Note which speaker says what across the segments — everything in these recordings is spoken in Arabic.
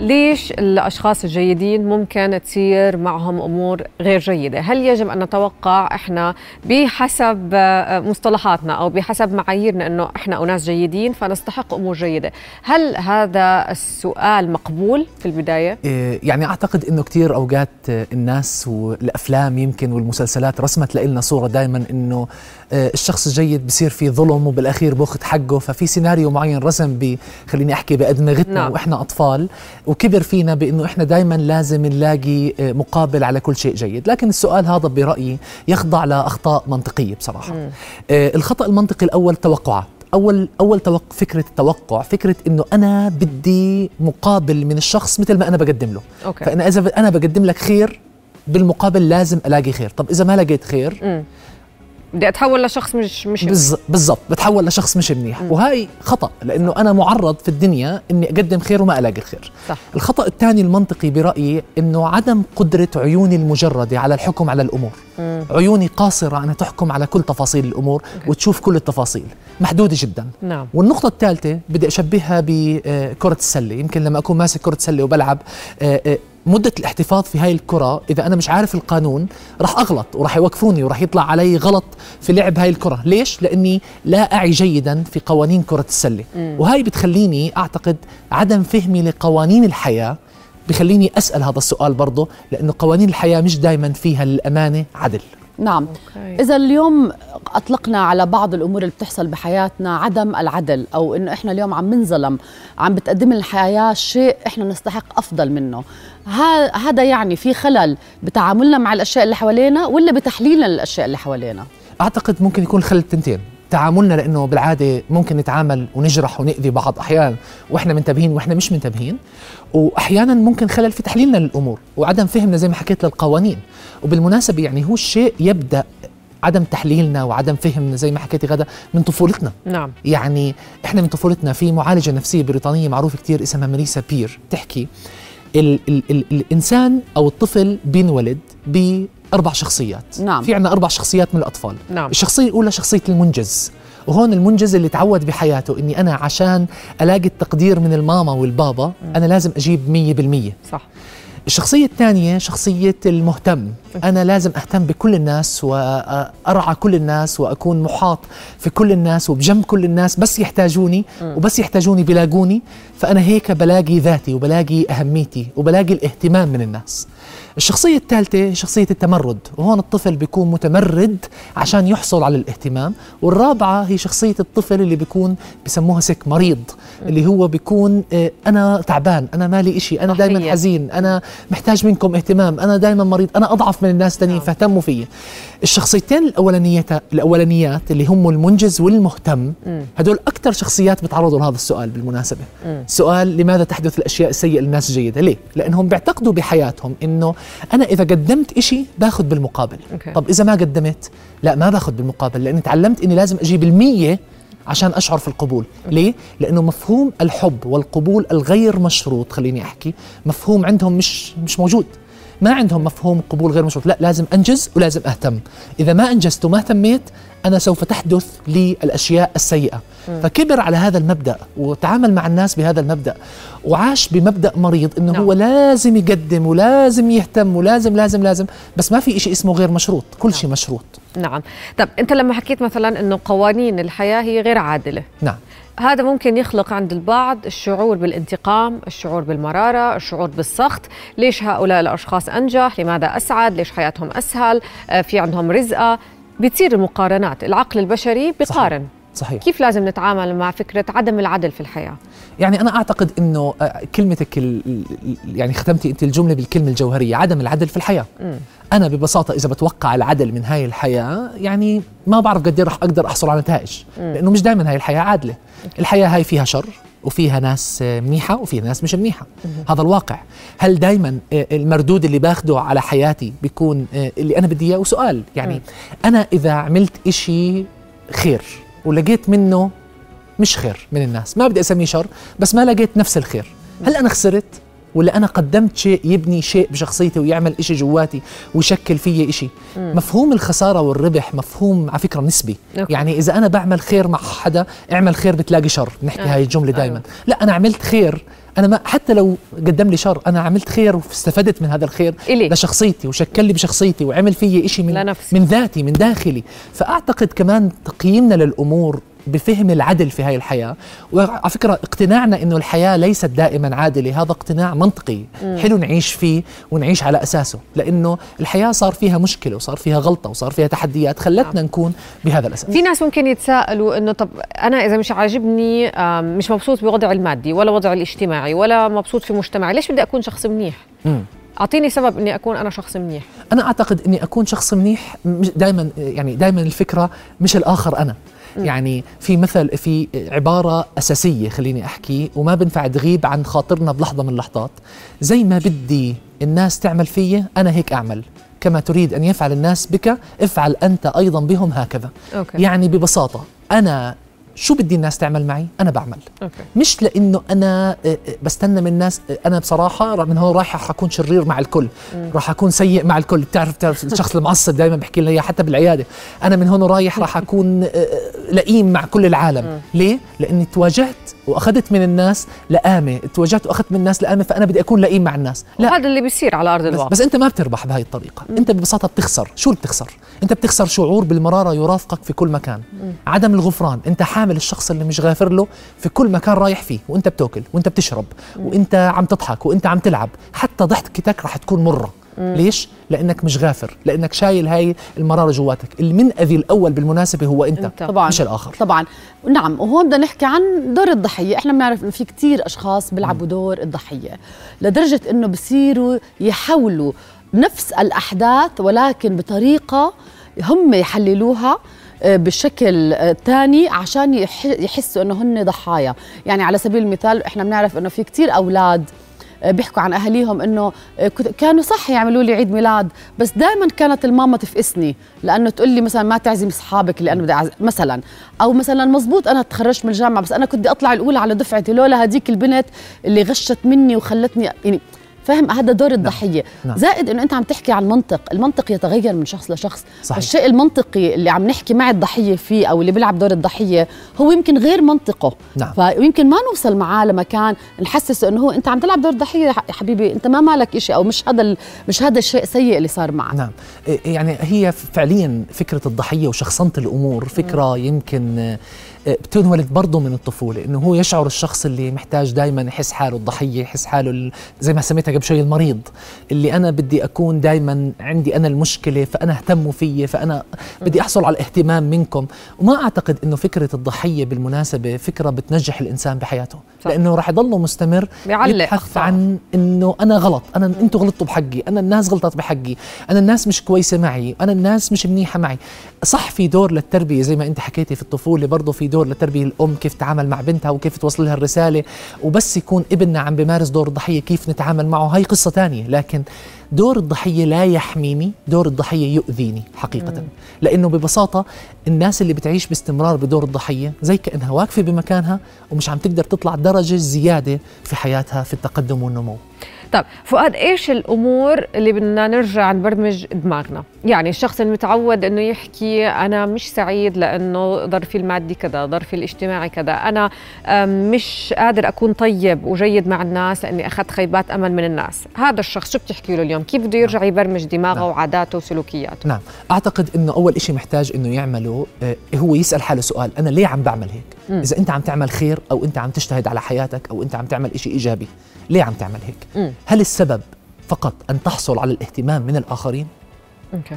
Speaker 1: ليش الأشخاص الجيدين ممكن تصير معهم أمور غير جيدة؟ هل يجب أن نتوقع إحنا بحسب مصطلحاتنا أو بحسب معاييرنا إنه إحنا أناس جيدين فنستحق أمور جيدة؟ هل هذا السؤال مقبول في البداية؟
Speaker 2: إيه، يعني أعتقد إنه كثير أوقات الناس والأفلام يمكن والمسلسلات رسمت لنا صورة دائما إنه آه، الشخص الجيد بصير في ظلم وبالأخير باخذ حقه ففي سيناريو معين رسم خليني أحكي بأدمغتنا نعم. وإحنا أطفال وكبر فينا بإنه إحنا دائما لازم نلاقي آه، مقابل على كل شيء جيد لكن السؤال هذا برأيي يخضع لاخطاء منطقية بصراحة مم. آه، الخطأ المنطقي الأول توقعات أول أول توق... فكرة التوقع فكرة إنه أنا بدي مقابل من الشخص مثل ما أنا بقدم له أوكي. فانا إذا أنا بقدم لك خير بالمقابل لازم ألاقي خير طب إذا ما لقيت خير
Speaker 1: مم. بدي أتحول لشخص مش مش
Speaker 2: بالضبط بتحول لشخص مش منيح وهي خطأ لأنه أنا معرض في الدنيا إني أقدم خير وما ألاقي الخير صح. الخطأ الثاني المنطقي برأيي إنه عدم قدرة عيوني المجردة على الحكم على الأمور مم. عيوني قاصرة انها تحكم على كل تفاصيل الأمور أوكي. وتشوف كل التفاصيل محدودة جدا نعم. والنقطة الثالثة بدي أشبهها بكره السلة يمكن لما أكون ماسك كرة سله وبلعب آه، آه، مدة الاحتفاظ في هاي الكرة إذا أنا مش عارف القانون راح أغلط وراح يوقفوني وراح يطلع علي غلط في لعب هاي الكرة ليش؟ لأني لا أعي جيدا في قوانين كرة السلة مم. وهاي بتخليني أعتقد عدم فهمي لقوانين الحياة بخليني أسأل هذا السؤال برضه لأنه قوانين الحياة مش دايما فيها الأمانة عدل
Speaker 3: نعم. أوكي. إذا اليوم أطلقنا على بعض الأمور اللي بتحصل بحياتنا عدم العدل أو إنه إحنا اليوم عم ننظلم عم بتقدم الحياة شيء إحنا نستحق أفضل منه. هذا يعني في خلل بتعاملنا مع الأشياء اللي حوالينا ولا بتحليلنا للأشياء اللي حوالينا؟
Speaker 2: أعتقد ممكن يكون خلل التنتين. تعاملنا لأنه بالعادة ممكن نتعامل ونجرح ونأذي بعض أحيانا وإحنا منتبهين وإحنا مش منتبهين واحيانا ممكن خلل في تحليلنا للأمور وعدم فهمنا زي ما حكيت للقوانين وبالمناسبة يعني هو الشيء يبدأ عدم تحليلنا وعدم فهمنا زي ما حكيتي غدا من طفولتنا.
Speaker 1: نعم.
Speaker 2: يعني إحنا من طفولتنا في معالجة نفسية بريطانية معروفه كثير اسمها ماريسا بير تحكي ال ال ال الإنسان أو الطفل بينولد باربع شخصيات.
Speaker 3: نعم.
Speaker 2: في عندنا أربع شخصيات من الأطفال.
Speaker 1: نعم.
Speaker 2: الشخصية الأولى شخصية المنجز. وهون المنجز اللي تعود بحياته إني أنا عشان ألاقي التقدير من الماما والبابا أنا لازم أجيب
Speaker 1: 100% صح.
Speaker 2: الشخصية الثانية شخصية المهتم. أنا لازم أهتم بكل الناس وأرعى كل الناس وأكون محاط في كل الناس وبجنب كل الناس. بس يحتاجوني وبس يحتاجوني بلاقوني فأنا هيك بلاقي ذاتي وبلاقي أهميتي وبلاقي الاهتمام من الناس. الشخصية الثالثة شخصية التمرد وهون الطفل بيكون متمرد عشان يحصل على الاهتمام والرابعة هي شخصية الطفل اللي بيكون بسموها سك مريض اللي هو بيكون آه، أنا تعبان أنا مالي إشي أنا دائما حزين أنا محتاج منكم اهتمام أنا دائما مريض أنا أضعف من الناس تانيين نعم. فاهتموا فيي الشخصيتين الأولانيات الأولانيات اللي هم المنجز والمهتم هدول أكثر شخصيات بتعرضوا لهذا السؤال بالمناسبة. سؤال لماذا تحدث الأشياء السيئة للناس الجيدة ليه؟ لأنهم بيعتقدوا بحياتهم إنه أنا إذا قدمت إشي باخذ بالمقابل. أوكي. طب إذا ما قدمت؟ لا ما باخذ بالمقابل لأني تعلمت إني لازم أجيب المية عشان أشعر في القبول. ليه؟ لأنه مفهوم الحب والقبول الغير مشروط خليني أحكي مفهوم عندهم مش مش موجود. ما عندهم مفهوم قبول غير مشروط. لا لازم أنجز ولازم أهتم. إذا ما أنجزت وما اهتميت أنا سوف تحدث لي الأشياء السيئة. فكبر على هذا المبدأ وتعامل مع الناس بهذا المبدأ وعاش بمبدأ مريض إنه نعم. هو لازم يقدم ولازم يهتم ولازم لازم لازم بس ما في شيء اسمه غير مشروط كل نعم. شيء مشروط.
Speaker 1: نعم. طب أنت لما حكيت مثلا إنه قوانين الحياة هي غير عادلة.
Speaker 2: نعم.
Speaker 1: هذا ممكن يخلق عند البعض الشعور بالانتقام الشعور بالمرارة الشعور بالسخط. ليش هؤلاء الأشخاص أنجح؟ لماذا أسعد؟ ليش حياتهم أسهل؟ آه، في عندهم رزقة؟ بتصير المقارنات العقل البشري بيقارن
Speaker 2: صحيح.
Speaker 1: كيف لازم نتعامل مع فكرة عدم العدل في الحياة؟
Speaker 2: يعني أنا أعتقد أنه آه، كلمتك يعني ختمتي أنت الجملة بالكلمة الجوهرية عدم العدل في الحياة م. أنا ببساطة إذا بتوقع العدل من هاي الحياة يعني ما بعرف قد إيه رح أقدر أحصل على نتائج لأنه مش دائما هاي الحياة عادلة الحياة هاي فيها شر وفيها ناس منيحة وفيها ناس مش منيحة هذا الواقع. هل دائما آه، المردود اللي باخده على حياتي بيكون آه، اللي أنا بدي إياه؟ وسؤال يعني أنا إذا عملت إشي خير ولقيت منه مش خير من الناس ما بدي أسميه شر بس ما لقيت نفس الخير هل أنا خسرت؟ ولا أنا قدمت شيء يبني شيء بشخصيتي ويعمل إشي جواتي ويشكل فيي إشي مم. مفهوم الخسارة والربح مفهوم على فكرة نسبي أوكي. يعني إذا أنا بعمل خير مع حدا اعمل خير بتلاقي شر نحكي آه. هاي الجملة دائما أيوه. لا أنا عملت خير أنا ما حتى لو قدم لي شر أنا عملت خير واستفدت من هذا الخير إلي. لشخصيتي وشكل لي بشخصيتي وعمل في شيء من لنفسي. من ذاتي من داخلي فأعتقد كمان تقييمنا للأمور بفهم العدل في هاي الحياة. وعلى فكرة اقتناعنا أنه الحياة ليست دائما عادلة. هذا اقتناع منطقي. مم. حلو نعيش فيه ونعيش على أساسه لأنه الحياة صار فيها مشكلة وصار فيها غلطة وصار فيها تحديات. خلتنا نعم. نكون بهذا الأساس.
Speaker 1: في ناس ممكن يتساءلوا أنه طب أنا إذا مش عاجبني مش مبسوط بوضعي المادي ولا وضعي الاجتماعي ولا مبسوط في مجتمعي ليش بدي أكون شخص منيح؟ مم. أعطيني سبب إني أكون أنا شخص منيح.
Speaker 2: أنا أعتقد إني أكون شخص منيح دائما يعني دائما الفكرة مش الآخر أنا. يعني في مثل في عبارة أساسية خليني أحكي وما بنفع تغيب عن خاطرنا بلحظة من اللحظات. زي ما بدي الناس تعمل فيي أنا هيك أعمل. كما تريد أن يفعل الناس بك افعل أنت أيضا بهم هكذا. okay. يعني ببساطة أنا شو بدي الناس تعمل معي؟ أنا بعمل. okay. مش لأنه أنا آه، آه، بستنى من الناس آه، أنا بصراحة من هون رايح رح أكون شرير مع الكل. راح أكون سيء مع الكل. بتعرف بتعرف الشخص المعصب دائما بحكي لنا حتى بالعيادة. أنا من هون رايح راح أكون لئيم مع كل العالم. مم. ليه؟ لأني تواجهت وأخذت من الناس لآمة. تواجهت وأخذت من الناس لآمة فأنا بدي أكون لئيم مع الناس.
Speaker 1: لا. هذا اللي بيصير على أرض الواقع.
Speaker 2: بس, بس أنت ما بتربح بهاي الطريقة. مم. أنت ببساطة بتخسر. شو اللي بتخسر؟ أنت بتخسر شعور بالمرارة يرافقك في كل مكان. مم. عدم الغفران. أنت حامل الشخص اللي مش غافر له في كل مكان رايح فيه وانت بتاكل وانت بتشرب. وانت عم تضحك وانت عم تلعب حتى ضحكتك رح تكون مرة. ليش؟ لأنك مش غافر، لأنك شايل هاي المرارة جواتك، المنأذي الأول بالمناسبة هو انت, انت. طبعا مش الآخر
Speaker 3: طبعا نعم وهون بدنا نحكي عن دور الضحية، إحنا بنعرف إنه في كثير أشخاص بيلعبوا دور الضحية، لدرجة إنه بصيروا يحولوا نفس الأحداث ولكن بطريقة هم يحللوها بشكل ثاني آه، عشان يحسوا إنه هن ضحايا. يعني على سبيل المثال إحنا بنعرف إنه في كثير أولاد آه، بيحكوا عن أهاليهم إنه كانوا صح يعملوا لي عيد ميلاد بس دائما كانت الماما تفقسني لأنه تقول لي مثلا ما تعزم أصحابك أنا بدي أعزم مثلا. أو مثلا مزبوط أنا تخرجت من الجامعة بس أنا كنت أطلع الأولى على دفعتي لولا هذيك البنت اللي غشت مني وخلتني يعني فاهم هذا دور نعم. الضحية نعم. زائد إنه أنت عم تحكي عن منطق المنطق يتغير من شخص لشخص صحيح. الشيء المنطقي اللي عم نحكي مع الضحية فيه أو اللي بيلعب دور الضحية هو يمكن غير منطقه نعم. فيمكن ما نوصل معاه لمكان نحسسه إنه هو أنت عم تلعب دور ضحية يا حبيبي أنت ما مالك شيء أو مش هذا مش هذا الشيء السيء اللي صار معك
Speaker 2: نعم يعني هي فعليا فكرة الضحية وشخصنة الأمور فكرة م. يمكن بتنولد برضه من الطفولة إنه هو يشعر الشخص اللي محتاج دائما يحس حاله الضحية يحس حاله زي ما سميتها قبل شوي المريض. اللي أنا بدي أكون دائما عندي أنا المشكلة فأنا اهتموا فيي فأنا بدي أحصل على الاهتمام منكم. وما أعتقد إنه فكرة الضحية بالمناسبة فكرة بتنجح الإنسان بحياته. صح. لأنه راح يضله مستمر يبحث عن إنه أنا غلط أنا أنتوا غلطتوا بحقي أنا الناس غلطت بحقي أنا الناس مش كويسة معي أنا الناس مش منيحة معي. صح في دور للتربية زي ما أنت حكيتي في الطفولة برضه في دور لتربية الأم كيف تتعامل مع بنتها وكيف توصل لها الرسالة. وبس يكون ابننا عم بمارس دور الضحية كيف نتعامل معه. هاي قصة ثانية لكن دور الضحية لا يحميني دور الضحية يؤذيني حقيقه. مم. لأنه ببساطة الناس اللي بتعيش باستمرار بدور الضحية زي كأنها واقفة بمكانها ومش عم تقدر تطلع درجة زيادة في حياتها في التقدم والنمو.
Speaker 1: طيب فؤاد إيش الأمور اللي بدنا نرجع نبرمج دماغنا؟ يعني الشخص المتعود إنه يحكي أنا مش سعيد لأنه ظرفي المادي كذا ظرفي الاجتماعي كذا أنا مش قادر أكون طيب وجيد مع الناس لاني اخذت خيبات أمل من الناس هذا الشخص شو بتحكي له اليوم كيف بده يرجع نعم. يبرمج دماغه نعم. وعاداته وسلوكياته
Speaker 2: نعم أعتقد إنه أول شيء محتاج إنه يعمله آه، هو يسأل حاله سؤال أنا ليه عم بعمل هيك م. إذا أنت عم تعمل خير أو أنت عم تجتهد على حياتك أو أنت عم تعمل شيء إيجابي ليه عم تعمل هيك م. هل السبب فقط أن تحصل على الاهتمام من الآخرين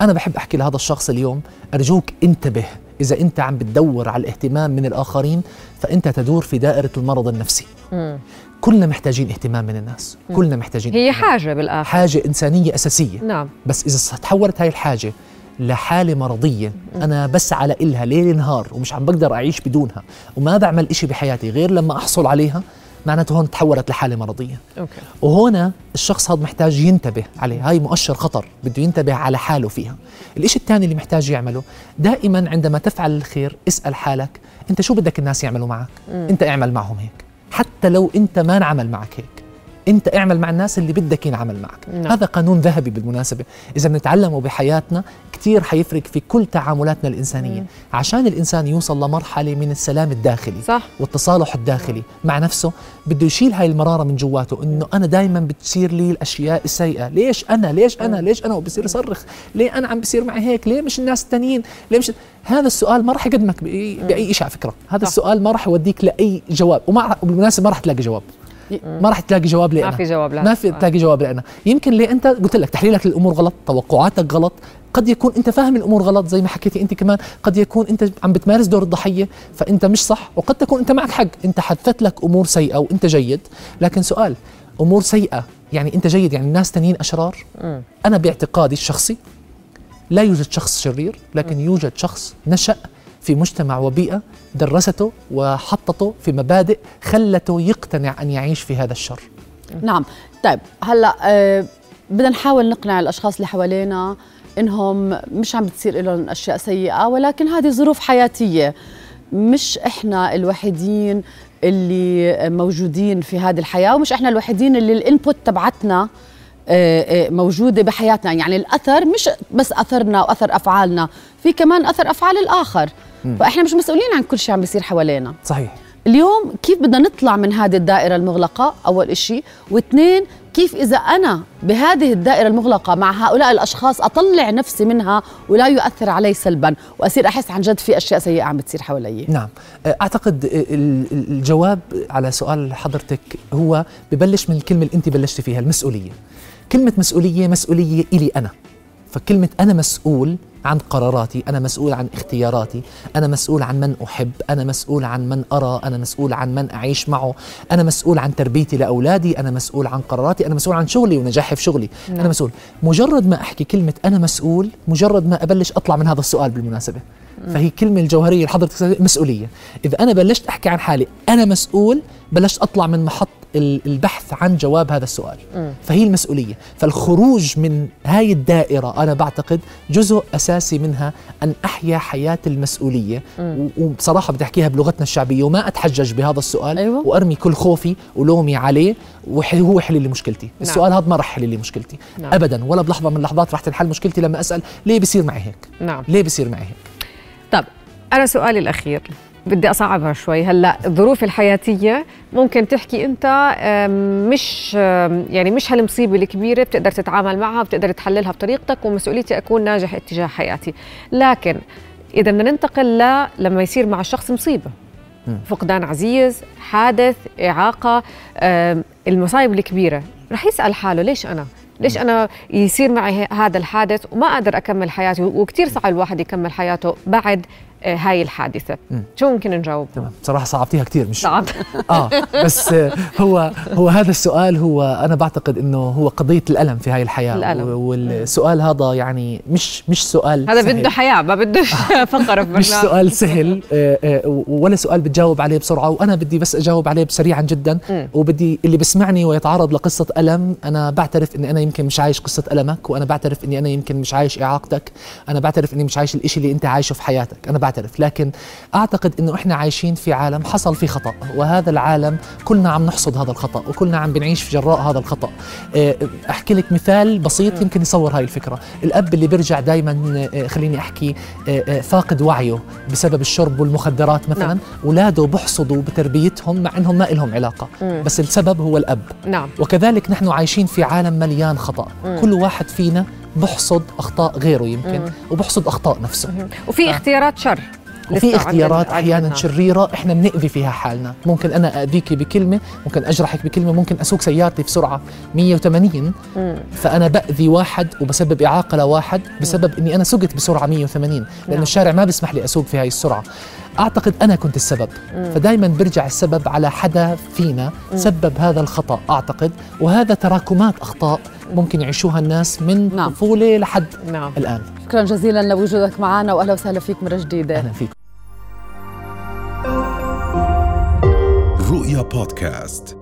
Speaker 2: أنا بحب أحكي لهذا الشخص اليوم أرجوك انتبه. إذا أنت عم بتدور على الاهتمام من الآخرين فأنت تدور في دائرة المرض النفسي. م. كلنا محتاجين اهتمام من الناس. كلنا محتاجين
Speaker 1: هي اهتمام. حاجة بالآخر.
Speaker 2: حاجة إنسانية أساسية. نعم. بس إذا تحولت هاي الحاجة لحالة مرضية أنا بسعى لإلها ليل نهار ومش عم بقدر أعيش بدونها وما بعمل إشي بحياتي غير لما أحصل عليها معناته هون تحولت لحالة مرضية. أوكي. وهنا الشخص هذا محتاج ينتبه عليه. هاي مؤشر خطر بده ينتبه على حاله فيها. الإشي الثاني اللي محتاج يعمله دائما عندما تفعل الخير اسأل حالك أنت شو بدك الناس يعملوا معك؟ مم. أنت اعمل معهم هيك. حتى لو أنت ما انعمل معك هيك. انت اعمل مع الناس اللي بدك ينعمل معك. نعم. هذا قانون ذهبي بالمناسبة. إذا بنتعلمه بحياتنا كثير حيفرق في كل تعاملاتنا الإنسانية. مم. عشان الإنسان يوصل لمرحلة من السلام الداخلي
Speaker 1: صح.
Speaker 2: والتصالح الداخلي مع نفسه بده يشيل هاي المرارة من جواته إنه أنا دائما بتصير لي الأشياء السيئة. ليش أنا؟ ليش أنا؟ ليش أنا؟ وبصير يصرخ ليه أنا عم بصير معي هيك؟ ليه مش الناس الثانيين ليه مش هذا السؤال ما راح يقدمك باي, بأي شيء على فكرة. هذا صح. السؤال ما راح يوديك لأي جواب. وما بالمناسبه ما راح تلاقي جواب. ما راح تلاقي جواب لي
Speaker 1: ما في جواب لا.
Speaker 2: ما في تلاقي جواب لي يمكن لي أنت قلت لك تحليلك للأمور غلط توقعاتك غلط. قد يكون أنت فاهم الأمور غلط زي ما حكيتي أنت كمان. قد يكون أنت عم بتمارس دور الضحية فأنت مش صح. وقد تكون أنت معك حق. أنت حدثت لك أمور سيئة وأنت جيد. لكن سؤال أمور سيئة يعني أنت جيد يعني الناس تانيين أشرار. م. أنا باعتقادي الشخصي لا يوجد شخص شرير لكن يوجد شخص نشأ في مجتمع وبيئة درسته وحطته في مبادئ خلته يقتنع أن يعيش في هذا الشر.
Speaker 3: نعم. طيب هلأ أه بدنا نحاول نقنع الأشخاص اللي حوالينا إنهم مش عم بتصير لهم أشياء سيئة ولكن هذه ظروف حياتية. مش إحنا الوحيدين اللي موجودين في هذه الحياة ومش إحنا الوحيدين اللي الانبوت تبعتنا آه، آه، موجودة بحياتنا. يعني الأثر مش بس أثرنا وأثر أفعالنا في كمان أثر أفعال الآخر. فإحنا مش مسؤولين عن كل شيء عم بيصير حوالينا.
Speaker 2: صحيح.
Speaker 3: اليوم كيف بدنا نطلع من هذه الدائرة المغلقة؟ أول إشي. واثنين كيف إذا أنا بهذه الدائرة المغلقة مع هؤلاء الأشخاص أطلع نفسي منها ولا يؤثر علي سلبا؟ وأصير أحس عن جد في أشياء سيئة عم بتصير حوالي.
Speaker 2: نعم. أعتقد الجواب على سؤال حضرتك هو ببلش من الكلمة اللي أنت بلشتي فيها المسؤولية. كلمة مسؤولية مسؤولية إلي أنا. فكلمة أنا مسؤول عن قراراتي أنا مسؤول عن اختياراتي أنا مسؤول عن من أحب أنا مسؤول عن من أرى أنا مسؤول عن من أعيش معه أنا مسؤول عن تربيتي لأولادي أنا مسؤول عن قراراتي أنا مسؤول عن شغلي ونجاحي في شغلي. نعم. أنا مسؤول. مجرد ما أحكي كلمة أنا مسؤول مجرد ما أبلش أطلع من هذا السؤال بالمناسبة. فهي الكلمة الجوهرية اللي حضرتك مسؤولية. إذا أنا بلشت أحكي عن حالي أنا مسؤول بلشت أطلع من محط البحث عن جواب هذا السؤال م. فهي المسؤولية فالخروج من هاي الدائرة أنا بعتقد جزء أساسي منها أن أحيا حياة المسؤولية م. وبصراحة بدي أحكيها بلغتنا الشعبية وما أتحجج بهذا السؤال أيوة. وأرمي كل خوفي ولومي عليه وهو يحل لي مشكلتي نعم. السؤال هذا ما رح يحل لي مشكلتي نعم. أبدا ولا بلحظة من اللحظات رح تنحل مشكلتي لما أسأل ليه بيصير معي هيك
Speaker 1: نعم.
Speaker 2: ليه بيصير معي هيك
Speaker 1: طب أنا سؤالي الأخير بدي أصعبها شوي. هلأ الظروف الحياتية ممكن تحكي أنت مش يعني مش هالمصيبة الكبيرة بتقدر تتعامل معها بتقدر تحللها بطريقتك ومسؤوليتي أكون ناجح اتجاه حياتي. لكن إذا بدنا ننتقل ل لما يصير مع الشخص مصيبة. فقدان عزيز حادث إعاقة المصايب الكبيرة. رح يسأل حاله ليش أنا؟ ليش أنا يصير معي هذا الحادث؟ وما أقدر أكمل حياتي. وكثير صعب الواحد يكمل حياته بعد هاي الحادثة. م. شو ممكن نجاوب؟
Speaker 2: تمام. بصراحه صعبتيها كثير مش
Speaker 1: صعب
Speaker 2: آه بس هو هو هذا السؤال هو أنا بعتقد إنه هو قضية الألم في هاي الحياة.
Speaker 1: الألم.
Speaker 2: والسؤال هذا يعني مش مش سؤال
Speaker 1: هذا بده حياة ما بدوش فقرة
Speaker 2: مش سؤال سهل آه، آه، ولا سؤال بتجاوب عليه بسرعة. وأنا بدي بس أجاوب عليه سريعا جدا. م. وبدي اللي بسمعني ويتعرض لقصة ألم أنا بعترف إني أنا يمكن مش عايش قصة ألمك وأنا بعترف إني أنا يمكن مش عايش إعاقتك. أنا بعترف إني مش عايش الإشي اللي أنت عايشه في حياتك. أنا بعترف لكن أعتقد إنه إحنا عايشين في عالم حصل فيه خطأ وهذا العالم كلنا عم نحصد هذا الخطأ وكلنا عم بنعيش في جراء هذا الخطأ آه، أحكي لك مثال بسيط يمكن يصور هاي الفكرة الأب اللي بيرجع دائما آه، خليني أحكي آه، فاقد وعيه بسبب الشرب والمخدرات مثلا نعم. اولاده بحصدوا بتربيتهم مع إنهم ما لهم علاقة مم. بس السبب هو الأب
Speaker 1: نعم.
Speaker 2: وكذلك نحن عايشين في عالم مليان خطأ مم. كل واحد فينا بحصد أخطاء غيره يمكن مم. وبحصد أخطاء نفسه. مم.
Speaker 1: وفي اختيارات شر
Speaker 2: وفي اختيارات أحيانا شريرة إحنا بنأذي فيها حالنا. ممكن أنا اذيك بكلمة ممكن أجرحك بكلمة ممكن أسوق سيارتي في سرعه 180 مم. فأنا بأذي واحد وبسبب اعاقه لواحد بسبب إني أنا سقت بسرعة 180 لأنه نعم. الشارع ما بيسمح لي أسوق في هاي السرعة. أعتقد أنا كنت السبب. فدائما برجع السبب على حدا فينا سبب هذا الخطأ أعتقد. وهذا تراكمات أخطاء ممكن يعيشوها الناس من نعم. طفولة لحد نعم. الآن
Speaker 3: شكرا جزيلا لوجودك معنا واهلا وسهلا فيك مرة جديدة
Speaker 2: أهلا فيك
Speaker 4: رؤيا بودكاست